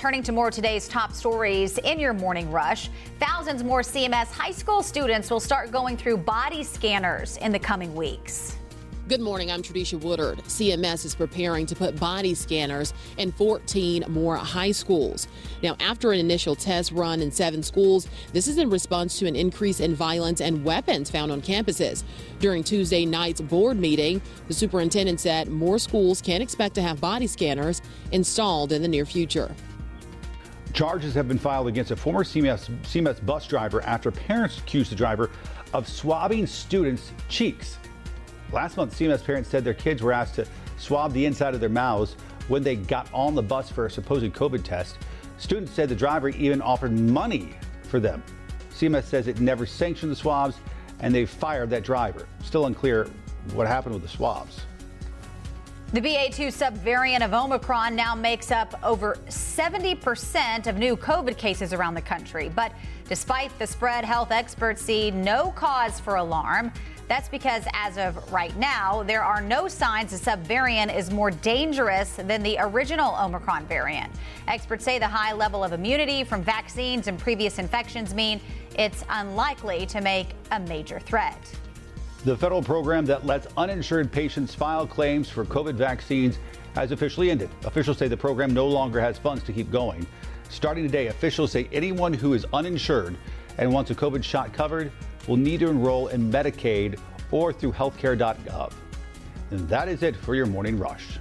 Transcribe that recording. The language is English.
turning to more today's top stories in your morning rush. Thousands more CMS high school students will start going through body scanners in the coming weeks. Good morning. I'm Tradisha Woodard. CMS is preparing to put body scanners in 14 more high schools. Now, after an initial test run in seven schools, this is in response to an increase in violence and weapons found on campuses. During Tuesday night's board meeting, the superintendent said more schools can expect to have body scanners installed in the near future. Charges have been filed against a former CMS, CMS bus driver after parents accused the driver of swabbing students' cheeks. Last month, CMS parents said their kids were asked to swab the inside of their mouths when they got on the bus for a supposed COVID test. Students said the driver even offered money for them. CMS says it never sanctioned the swabs and they fired that driver. Still unclear what happened with the swabs. The BA2 subvariant of Omicron now makes up over 70% of new COVID cases around the country. But despite the spread, health experts see no cause for alarm. That's because as of right now, there are no signs the subvariant is more dangerous than the original Omicron variant. Experts say the high level of immunity from vaccines and previous infections mean it's unlikely to make a major threat. The federal program that lets uninsured patients file claims for COVID vaccines has officially ended. Officials say the program no longer has funds to keep going. Starting today, officials say anyone who is uninsured and wants a COVID shot covered will need to enroll in Medicaid or through healthcare.gov. And that is it for your morning rush.